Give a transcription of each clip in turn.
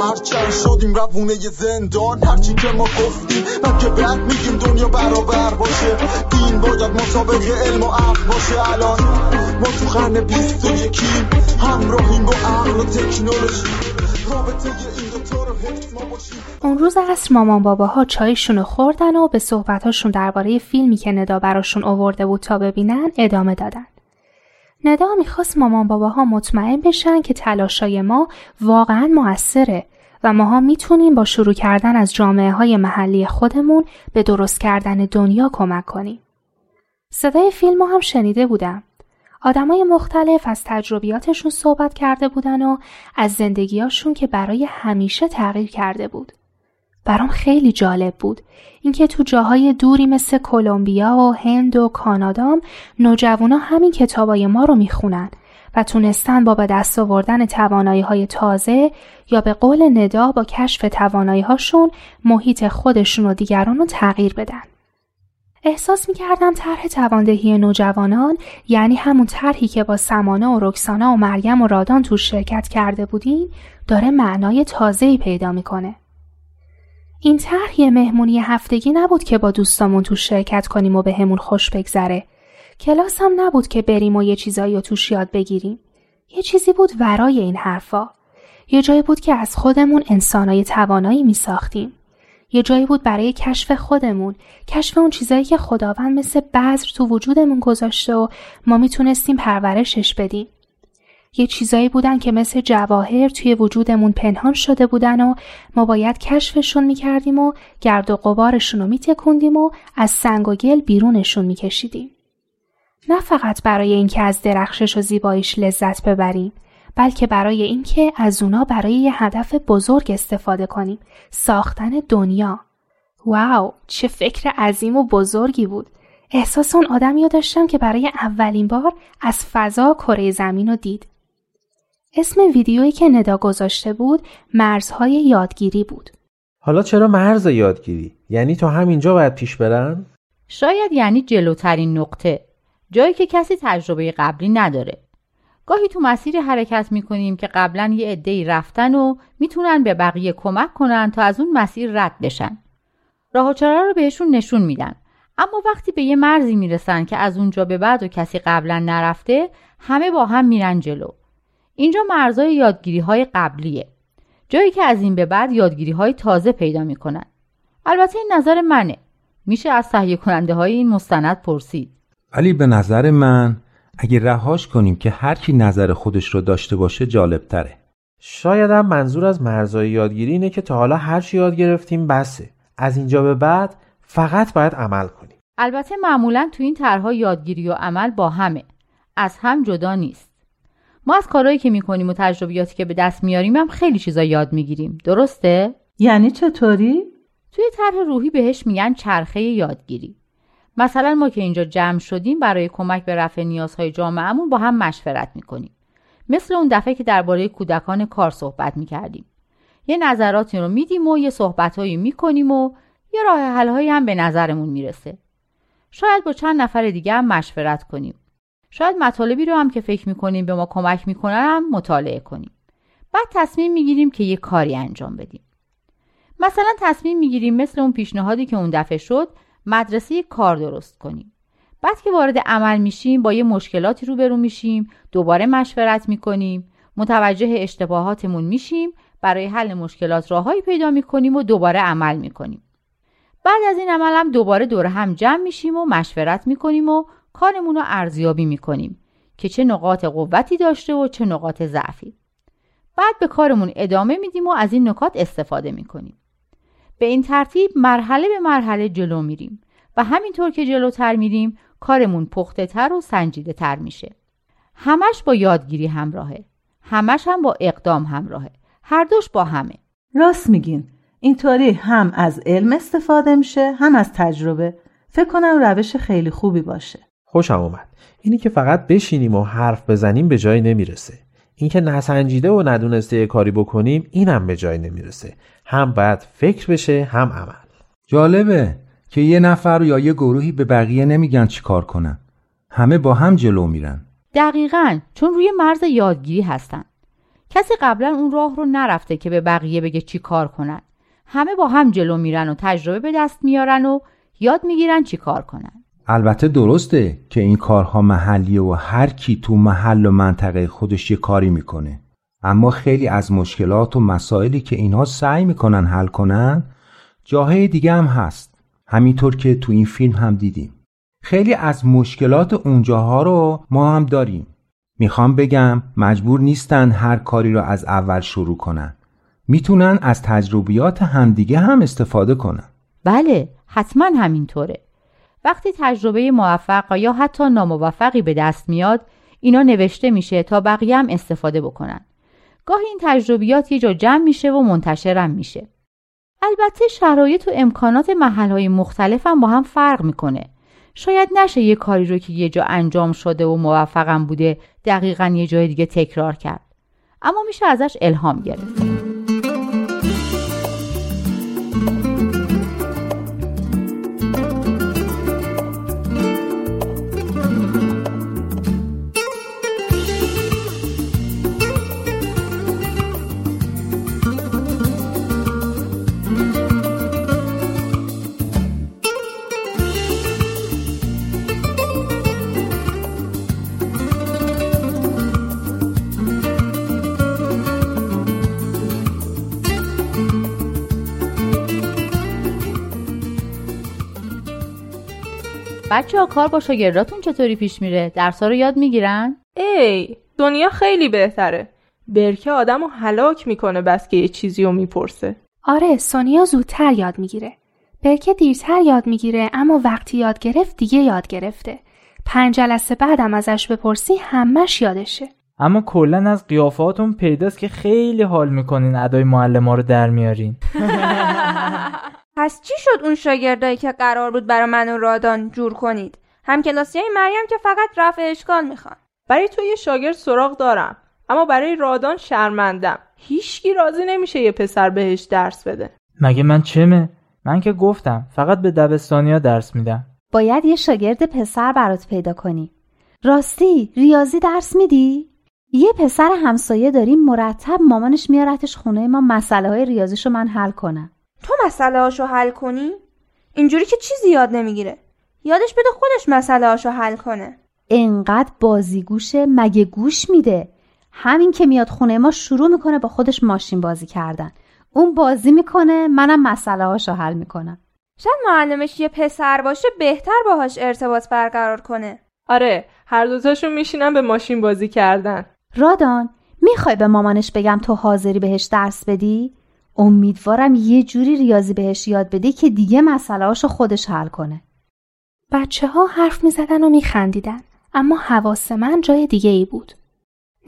هرچند شدیم روونه زندان. هرچی که ما گفتیم من که بعد میگیم دنیا برابر باشه. دین باید مطابق علم و عقل باشه. الان ما تو قرن بیست و یکیم. همراهیم با عقل و تکنولوژی. رابطه این دوتا رو حفظ ما باشیم. اون روز عصر مامان باباها چایشون خوردن و به صحبتاشون درباره فیلمی که ندا براشون آورده بود تا ببینن ادامه دادن. ندا می‌خواست مامان باباها مطمئن بشن که تلاشای ما واقعا موثره. و ماها می‌تونیم با شروع کردن از جامعه های محلی خودمون به درست کردن دنیا کمک کنیم. صدای فیلم هم شنیده بودم. آدمای مختلف از تجربیاتشون صحبت کرده بودن و از زندگیاشون که برای همیشه تغییر کرده بود. برام خیلی جالب بود اینکه تو جاهای دوری مثل کلمبیا و هند و کانادام نوجوانا همین کتابای ما رو می‌خونن و تونستن با به دست آوردن توانایی های تازه یا به قول ندا با کشف توانایی هاشون محیط خودشون و دیگران رو تغییر بدن. احساس می‌کردم طرح تواندهی نوجوانان یعنی همون طرحی که با سمانه و رکسانا و مریم و رادان تو شرکت کرده بودیم داره معنای تازه‌ای پیدا می‌کنه. این طرح یه مهمونی هفتگی نبود که با دوستامون تو شرکت کنیم و به همون خوش بگذره. کلاس هم نبود که بریم و یه چیزایی رو توش یاد بگیریم. یه چیزی بود ورای این حرفا. یه جایی بود که از خودمون انسانای توانایی می ساختیم. یه جایی بود برای کشف خودمون، کشف اون چیزایی که خداوند مثل بذر تو وجودمون گذاشته و ما می‌تونستیم پرورشش بدیم. یه چیزایی بودن که مثل جواهر توی وجودمون پنهان شده بودن و ما باید کشفشون می‌کردیم و گرد و قبارشون رو میتکندیم و از سنگ و گل بیرونشون میکشیدیم. نه فقط برای اینکه از درخشش و زیباییش لذت ببریم بلکه برای اینکه از اونا برای یه هدف بزرگ استفاده کنیم ساختن دنیا واو چه فکر عظیم و بزرگی بود احساس اون آدمی داشتم که برای اولین بار از فضا کره زمین رو دید اسم ویدیویی که ندا گذاشته بود مرزهای یادگیری بود. حالا چرا مرز یادگیری؟ یعنی تا همینجا باید پیش برن؟ شاید یعنی جلوترین نقطه. جایی که کسی تجربه قبلی نداره. گاهی تو مسیری حرکت می‌کنیم که قبلا یه عده‌ای رفتن و می‌تونن به بقیه کمک کنن تا از اون مسیر رد بشن. راه و رو بهشون نشون میدن. اما وقتی به یه مرزی می‌رسن که از اونجا به بعد و کسی قبلا نرفته همه با هم میرن جلو. اینجا مرزای یادگیری های قبلیه. جایی که از این به بعد یادگیری های تازه پیدا می‌کنن. البته این نظر منه. میشه از تهیه کننده های این مستند پرسید. ولی به نظر من اگه رهاش کنیم که هر کی نظر خودش رو داشته باشه جالب تره. شاید هم منظور از مرزای یادگیری اینه که تا حالا هر چی یاد گرفتیم بسه. از اینجا به بعد فقط باید عمل کنیم. البته معمولا تو این طرحها یادگیری و عمل با همه. از هم جدا نیست. ما از کارهایی که می‌کنیم و تجربیاتی که به دست میاریم هم خیلی چیزا یاد می‌گیریم درسته یعنی چطوری توی طرح روحی بهش میگن چرخه یادگیری مثلا ما که اینجا جمع شدیم برای کمک به رفع نیازهای جامعهمون با هم مشورت می‌کنیم. مثل اون دفعه که درباره کودکان کار صحبت می‌کردیم. یه نظراتی رو میدیم و یه صحبتهایی می‌کنیم و یه راه حلهایی هم به نظرمون می‌رسه. شاید با چند نفر دیگه هم مشورت کنیم. شاید مطالبی رو هم که فکر می‌کنیم به ما کمک می‌کنن هم مطالعه کنیم. بعد تصمیم می‌گیریم که یه کاری انجام بدیم. مثلا تصمیم می‌گیریم مثل اون پیشنهادی که اون دفعه شد مدرسه کار درست کنیم. بعد که وارد عمل میشیم با یه مشکلاتی روبرو میشیم دوباره مشورت می‌کنیم متوجه اشتباهاتمون میشیم برای حل مشکلات راههایی پیدا می‌کنیم و دوباره عمل می‌کنیم. بعد از این عمل هم دوباره دور هم جمع میشیم و مشورت می‌کنیم و کارمون رو ارزیابی می‌کنیم که چه نقاط قوتی داشته و چه نقاط ضعفی. بعد به کارمون ادامه میدیم و از این نکات استفاده می‌کنیم. به این ترتیب مرحله به مرحله جلو میریم و همینطور که جلوتر میریم کارمون پخته تر و سنجیده تر میشه. همش با یادگیری همراهه. همش هم با اقدام همراهه. هر دوش با همه. راست میگین. اینطوری هم از علم استفاده میشه هم از تجربه. فکر کنم روش خیلی خوبی باشه. خوشم اومد. اینی که فقط بشینیم و حرف بزنیم به جایی نمی‌رسه. اینکه نسنجیده و ندونسته یه کاری بکنیم اینم به جایی نمی‌رسه. هم باید فکر بشه هم عمل. جالبه که یه نفر یا یه گروهی به بقیه نمیگن چی کار کنن. همه با هم جلو میرن. دقیقا چون روی مرز یادگیری هستن. کسی قبلا اون راه رو نرفته که به بقیه بگه چی کار کنن. همه با هم جلو میرن و تجربه به دست میارن و یاد می‌گیرن چی کار کنن. البته درسته که این کارها محلیه و هر کی تو محل و منطقه خودش یه کاری می‌کنه. اما خیلی از مشکلات و مسائلی که اینها سعی می‌کنن حل کنن جاهای دیگه هم هست. همینطور که تو این فیلم هم دیدیم. خیلی از مشکلات اونجاها رو ما هم داریم. می‌خوام بگم مجبور نیستن هر کاری رو از اول شروع کنن. می‌تونن از تجربیات همدیگه هم استفاده کنن. بله حتما همینطوره. وقتی تجربه موفق یا حتی ناموفقی به دست میاد اینا نوشته میشه تا بقیه هم استفاده بکنن. گاهی این تجربیات یه جا جمع میشه و منتشرم میشه. البته شرایط و امکانات محلهای مختلف هم با هم فرق می‌کنه. شاید نشه یه کاری رو که یه جا انجام شده و موفقم بوده دقیقا یه جای دیگه تکرار کرد. اما میشه ازش الهام گرفت. بچه ها کار با شاگرداتون چطوری پیش میره؟ درسا رو یاد می‌گیرن؟ ای دنیا خیلی بهتره. برکه آدم رو هلاک می‌کنه بس که یه چیزی رو می‌پرسه. آره سونیا زودتر یاد می‌گیره. برکه دیرتر یاد می‌گیره اما وقتی یاد گرفت دیگه یاد گرفته. پنج جلسه بعدم ازش بپرسی همش یادشه. اما کلا از قیافاتون پیداست که خیلی حال می‌کنین ادای معلم رو در میارین. پس چی شد اون شاگردایی که قرار بود برای من و رادان جور کنید؟ هم کلاسی های مریم که فقط رفع اشکال می‌خوان. برای تو یه شاگرد سراغ دارم اما برای رادان شرمندم. هیچکی راضی نمیشه یه پسر بهش درس بده. مگه من چمه؟ من که گفتم فقط به دبستانیا درس میدم. باید یه شاگرد پسر برات پیدا کنی. راستی ریاضی درس میدی؟ یه پسر همسایه داریم مرتب مامانش میارتش خونه ما مسئله های ریاضیشو من حل کنم. تو مسئله هاشو حل کنی؟ اینجوری که چیزی یاد نمی‌گیره. یادش بده خودش مسئله هاشو حل کنه. انقدر بازیگوشه مگه گوش میده؟ همین که میاد خونه ما شروع می‌کنه با خودش ماشین بازی کردن. اون بازی می‌کنه منم مسئله هاشو حل می‌کنم. شاید معلمش یه پسر باشه بهتر باهاش ارتباط برقرار کنه. آره هر دوتاشون میشینن به ماشین بازی کردن. رادان می‌خوای به مامانش بگم تو حاضری بهش درس بدی؟ امیدوارم یه جوری ریاضی بهش یاد بده که دیگه مسئله خودش حل کنه. بچه ها حرف می زدن و می خندیدن. اما حواس من جای دیگه ای بود.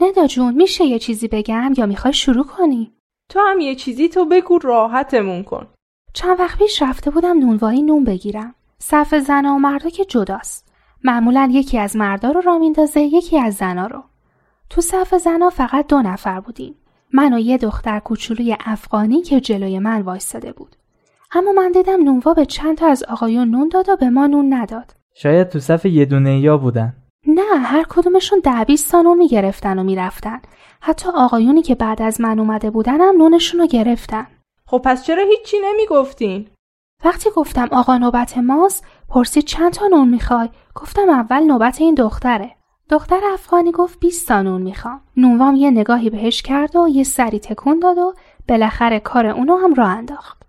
ندا جون میشه یه چیزی بگم یا می‌خوای شروع کنی؟ تو هم یه چیزی تو بگو راحتمون کن. چند وقت پیش رفته بودم نونوایی نون بگیرم. صف زنا و مردا که جداست. معمولا یکی از مردا رو را میندازه یکی از زنا رو. تو صف زنا فقط دو نفر بودیم. من و یه دختر کوچولوی افغانی که جلوی من وایستاده بود. اما من دیدم نونوا به چند تا از آقایون نون داد و به ما نون نداد. شاید تو صف یه دونه یا بودن. نه هر کدومشون ده بیست تا نون می‌گرفتن و می‌رفتن. حتی آقایونی که بعد از من اومده بودن هم نونشون رو گرفتن. خب پس چرا هیچی نمی‌گفتین؟ وقتی گفتم آقا نوبت ماست پرسید چند تا نون می‌خوای گفتم اول نوبت این دختره دختر افغانی گفت 20 تا نون می‌خوام. نونوام یه نگاهی بهش کرد و یه سری تکون داد و بالاخره کار اونو هم راه انداخت.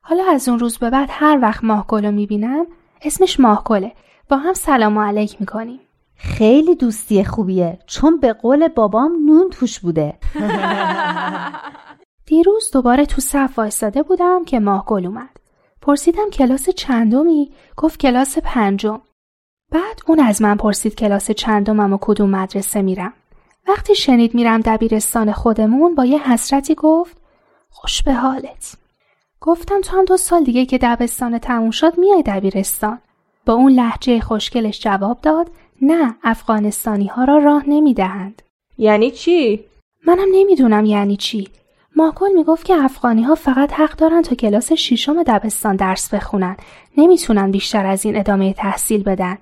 حالا از اون روز به بعد هر وقت ماهگل رو می‌بینم اسمش ماهگله با هم سلام علیک می‌کنیم. خیلی دوستی خوبیه چون به قول بابام نون توش بوده. دیروز دوباره تو صف وایستاده بودم که ماهگل اومد. پرسیدم کلاس چندمی؟ گفت کلاس پنجم. بعد اون از من پرسید کلاس چندمم و کدوم مدرسه میرم. وقتی شنید میرم دبیرستان خودمون با یه حسرتی گفت خوش به حالت. گفتم تو هم دو سال دیگه که دبستان تموم شد میای دبیرستان. با اون لحجه خوشگلش جواب داد نه افغانستانی ها را راه نمی دهند. یعنی چی؟ منم نمی‌دونم یعنی چی. ماکل می‌گفت که افغانی ها فقط حق دارن تا کلاس ششم دبستان درس بخونن. نمی‌تونن بیشتر از این ادامه تحصیل بدن.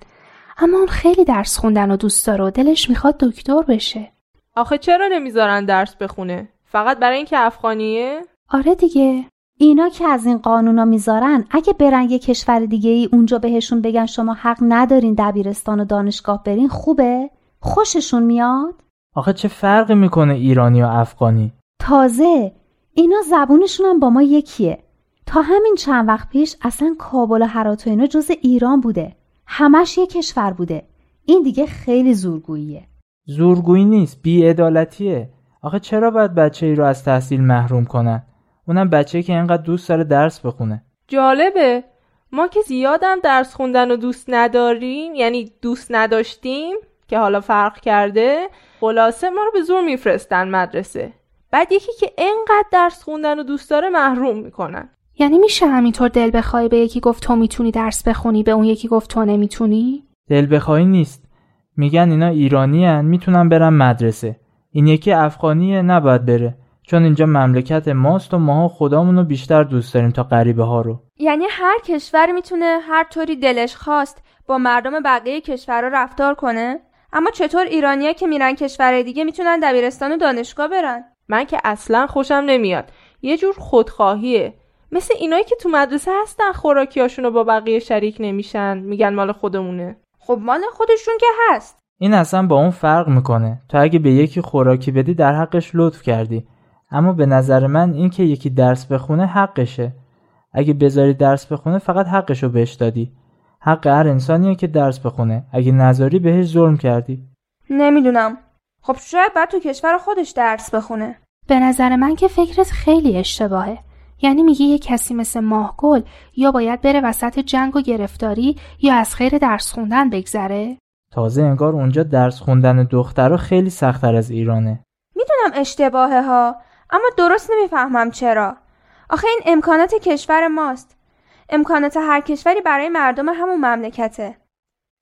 اما اون خیلی درس خوندن و دوست داره و دلش می‌خواد دکتر بشه. آخه چرا نمی‌ذارن درس بخونه؟ فقط برای اینکه افغانیه؟ آره دیگه. اینا که از این قانونا می‌ذارن اگه برن یه کشور دیگه ای اونجا بهشون بگن شما حق ندارین دبیرستان و دانشگاه برین خوبه؟ خوششون میاد؟ آخه چه فرقی می‌کنه ایرانی و افغانی؟ تازه اینا زبونشون هم با ما یکیه تا همین چند وقت پیش اصلا کابل و هرات و اینا جز ایران بوده همش یه کشور بوده. این دیگه خیلی زورگوییه. زورگویی نیست بیعدالتیه. آخه چرا باید بچه ای رو از تحصیل محروم کنن؟ اونم بچه که اینقدر دوست داره درس بخونه. جالبه. ما که زیادم درس خوندن و دوست نداریم یعنی دوست نداشتیم که حالا فرق کرده خلاصه ما رو به زور میفرستن مدرسه. بعد یکی که انقدر درس خوندن و دوست داره محروم می‌کنن. یعنی میشه همینطور دل بخوای به یکی گفت تو می‌تونی درس بخونی به اون یکی گفت تو نمی‌تونی؟ دل بخوایی نیست. میگن اینا ایرانی هن می‌تونن برن مدرسه. این یکی افغانیه نباید بره. چون اینجا مملکت ماست و ماها خدامون رو بیشتر دوست داریم تا غریبه ها رو. یعنی هر کشور می‌تونه هر طوری دلش خواست با مردم بقیه کشورها رفتار کنه؟ اما چطور ایرانیا که میرن کشور دیگه می‌تونن دبیرستان و دانشگاه برن؟ من که اصلا خوشم نمیاد. یه جور خودخواهیه. مثل اینایی که تو مدرسه هستن خوراکیاشون رو با بقیه شریک نمیشن میگن مال خودمونه. خب مال خودشون که هست. این اصلا با اون فرق می‌کنه. تو اگه به یکی خوراکی بدی در حقش لطف کردی. اما به نظر من این که یکی درس بخونه حقشه. اگه بذاری درس بخونه فقط حقشو بهش دادی. حق هر انسانیه که درس بخونه. اگه نذاری بهش ظلم کردی. نمی‌دونم. خب شاید بعد تو کشور خودش درس بخونه. به نظر من که فکرت خیلی اشتباهه. یعنی میگه یه کسی مثل ماهگل یا باید بره وسط جنگ و گرفتاری یا از خیر درس خوندن بگذره؟ تازه انگار اونجا درس خوندن دخترها خیلی سختتر از ایرانه. می‌دونم اشتباهه ها اما درست نمی‌فهمم چرا. آخه این امکانات کشور ماست. امکانات هر کشوری برای مردم همون مملکته.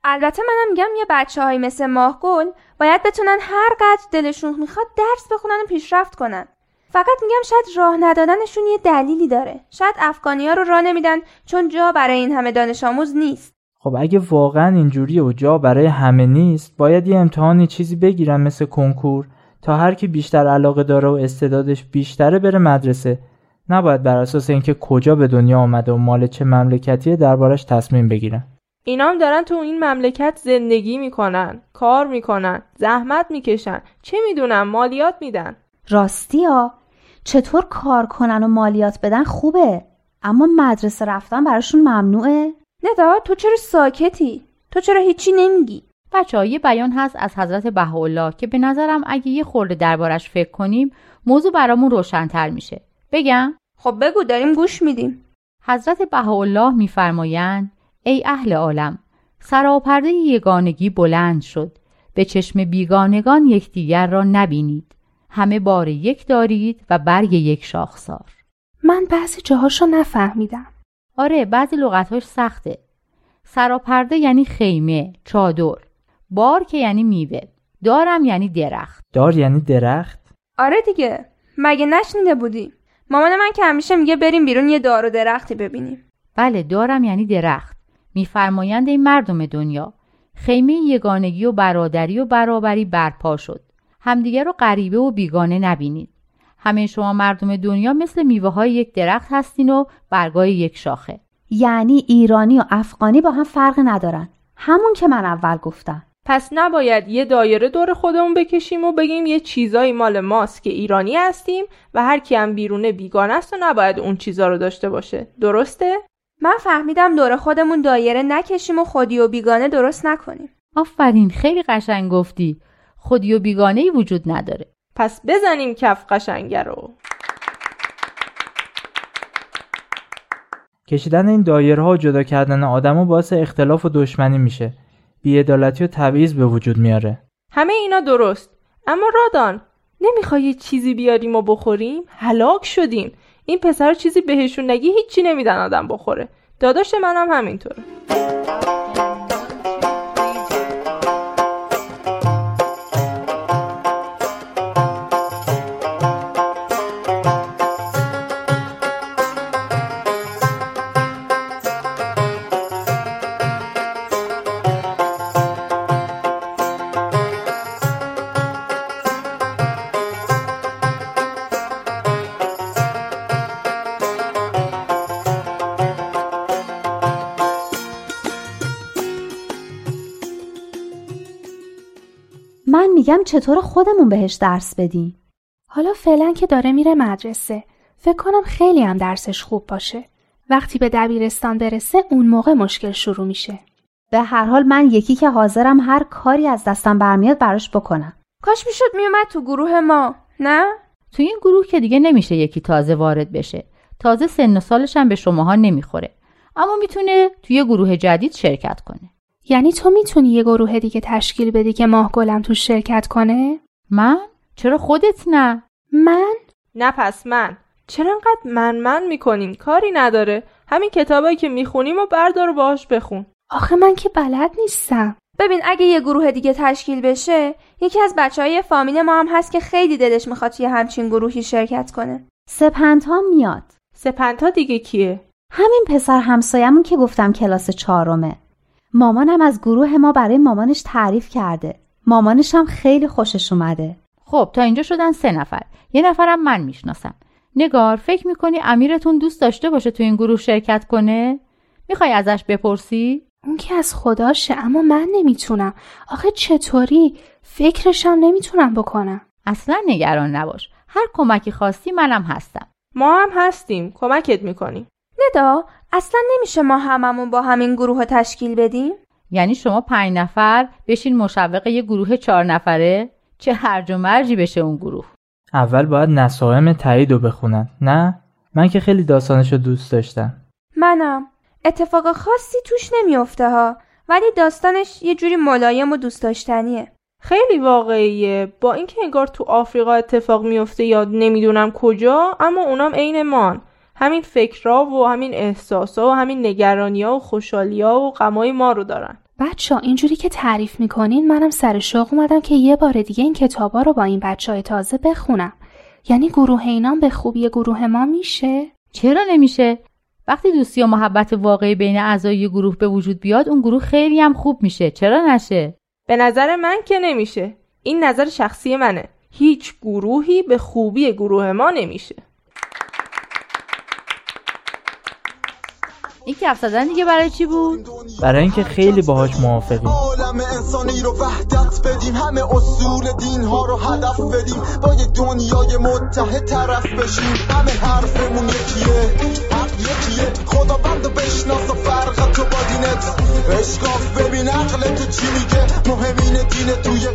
البته منم میگم یه بچه های مثل ماهگل باید بتونن هر قدر دلشون می‌خواد درس بخونن و پیشرفت کنن. فقط میگم شاید راه ندادنشون یه دلیلی داره. شاید افغانی ها رو راه نمیدن چون جا برای این همه دانش آموز نیست. خب اگه واقعا اینجوریه و جا برای همه نیست باید یه امتحانی چیزی بگیرن مثل کنکور تا هر کی بیشتر علاقه داره و استعدادش بیشتره بره مدرسه. نباید بر اساس اینکه کجا به دنیا آمده و مال چه مملکتیه دربارش تصمیم بگیرن. اینام دارن تو این مملکت زندگی می‌کنن کار می‌کنن زحمت می‌کشن. چه می‌دونم؟ مالیات میدن. راستی ها چطور کار کنن و مالیات بدن خوبه اما مدرسه رفتن براشون ممنوعه؟ ندا تو چرا ساکتی؟ تو چرا هیچی نمیگی؟ بچه ها یه بیان هست از حضرت بهاءالله که به نظرم اگه یه خورده دربارش فکر کنیم موضوع برامون روشنتر میشه. بگم؟ خب بگو داریم گوش میدیم. حضرت بهاءالله میفرمایند ای اهل عالم سراپرده یگانگی بلند شد. به چشم بیگانگان یکدیگر را نبینید. همه بار یک دارید و برگ یک شاخسار من بعضی جاهاشو نفهمیدم. آره بعضی لغتهاش سخته. سراپرده یعنی خیمه چادر. بار که یعنی میوه. دارم یعنی درخت. دار یعنی درخت؟ آره دیگه. مگه نشنیده بودی؟ مامان من که همیشه میگه بریم بیرون یه دار و درختی ببینیم. بله دارم یعنی درخت. میفرمایند این مردم دنیا خیمه یگانگی و برادری و برابری برپا شد. همدیگر رو غریبه و بیگانه نبینید. همه شما مردم دنیا مثل میوه های یک درخت هستین و برگای یک شاخه. یعنی ایرانی و افغانی با هم فرق ندارن. همون که من اول گفتم. پس نباید یه دایره دور خودمون بکشیم و بگیم یه چیزایی مال ماست که ایرانی هستیم و هر کی هم بیرونه بیگانه است و نباید اون چیزا رو داشته باشه. درسته؟ من فهمیدم دور خودمون دایره نکشیم و خودی و بیگانه درست نکنیم. آفرین خیلی قشنگ گفتی. خودی و بیگانه ای وجود نداره. پس بزنیم کف قشنگه رو. کشیدن این دایره ها و جدا کردن آدم و باعث اختلاف و دشمنی میشه. بیعدالتی و تبعیض به وجود میاره. همه اینا درست. اما رادان نمی‌خوای یه چیزی بیاریم و بخوریم؟ هلاک شدیم این پسر چیزی بهشون نگی هیچی نمیدن آدم بخوره. داداش منم همینطوره. میگم چطور خودمون بهش درس بدیم؟ حالا فعلا که داره میره مدرسه. فکر کنم خیلی هم درسش خوب باشه. وقتی به دبیرستان برسه اون موقع مشکل شروع میشه. به هر حال من یکی که حاضرم هر کاری از دستم برمیاد براش بکنم. کاش می‌شد میومد تو گروه ما نه؟ تو این گروه که دیگه نمیشه یکی تازه وارد بشه. تازه سن و سالش هم به شماها نمی‌خوره. اما می‌تونه توی گروه جدید شرکت کنه. یعنی تو می‌تونی یه گروه دیگه تشکیل بدی که ماه گلم تو شرکت کنه؟ من؟ چرا خودت نه؟ من؟ نه پس من. چرا انقدر من من می‌کنیم؟ کاری نداره. همین کتابایی که می‌خونیم و بردار و باهاش بخون. آخه من که بلد نیستم. ببین اگه یه گروه دیگه تشکیل بشه یکی از بچه های فامیل ما هم هست که خیلی دلش می‌خواد توی همچین گروهی شرکت کنه. سپنتا میاد. سپنتا دیگه کیه؟ همین پسر همسایمون که گفتم کلاس چهارمه. مامانم از گروه ما برای مامانش تعریف کرده. مامانش هم خیلی خوشش اومده. خب تا اینجا شدن سه نفر. یه نفرم من می‌شناسم. نگار فکر می‌کنی امیرتون دوست داشته باشه تو این گروه شرکت کنه؟ می‌خوای ازش بپرسی؟ اون که از خداشه اما من نمی‌تونم. آخه چطوری؟ فکرشم نمی‌تونم بکنم. اصلا نگران نباش. هر کمکی خواستی منم هستم. ما هم هستیم. کمکت می‌کنیم ندا اصلا نمیشه ما هممون با همین گروه رو تشکیل بدیم؟ یعنی شما پنج نفر بشین مشوق یه گروه چهار نفره؟ چه هرج و مرجی بشه اون گروه؟ اول باید نسائم تایید رو بخونن نه؟ من که خیلی داستانش رو دوست داشتم. منم. اتفاق خاصی توش نمیافته ها ولی داستانش یه جوری ملایم و دوست داشتنیه. خیلی واقعیه. با اینکه انگار تو آفریقا اتفاق میفته یا نمی‌دونم کجا اما اونام عین مان همین فکرها و همین احساسا و همین نگرانیا و خوشحالیا و غمای ما رو دارن بچه اینجوری که تعریف می‌کنین منم سر شوق اومدم که یه بار دیگه این کتابا رو با این بچه های تازه بخونم یعنی گروه اینام به خوبی گروه ما میشه؟ چرا نمیشه؟ وقتی دوستی و محبت واقعی بین اعضای گروه به وجود بیاد اون گروه خیلی هم خوب میشه چرا نشه؟ به نظر من که نمیشه این نظر شخصی منه هیچ گروهی به خوبی گروه ما نمیشه این کف زدن دیگه برای چی بود؟ برای اینکه خیلی باهاش موافقیم. عالم انسانی رو وحدت بدیم همه اصول دین ها رو هدف بدیم با یه دنیای متحد طرف بشیم. همه حرفمون یکیه حق یکیه. خدا بند و بشناس و فرق تو با دینت. اشکاف ببین عقل تو چی میگه. مهمین دین توی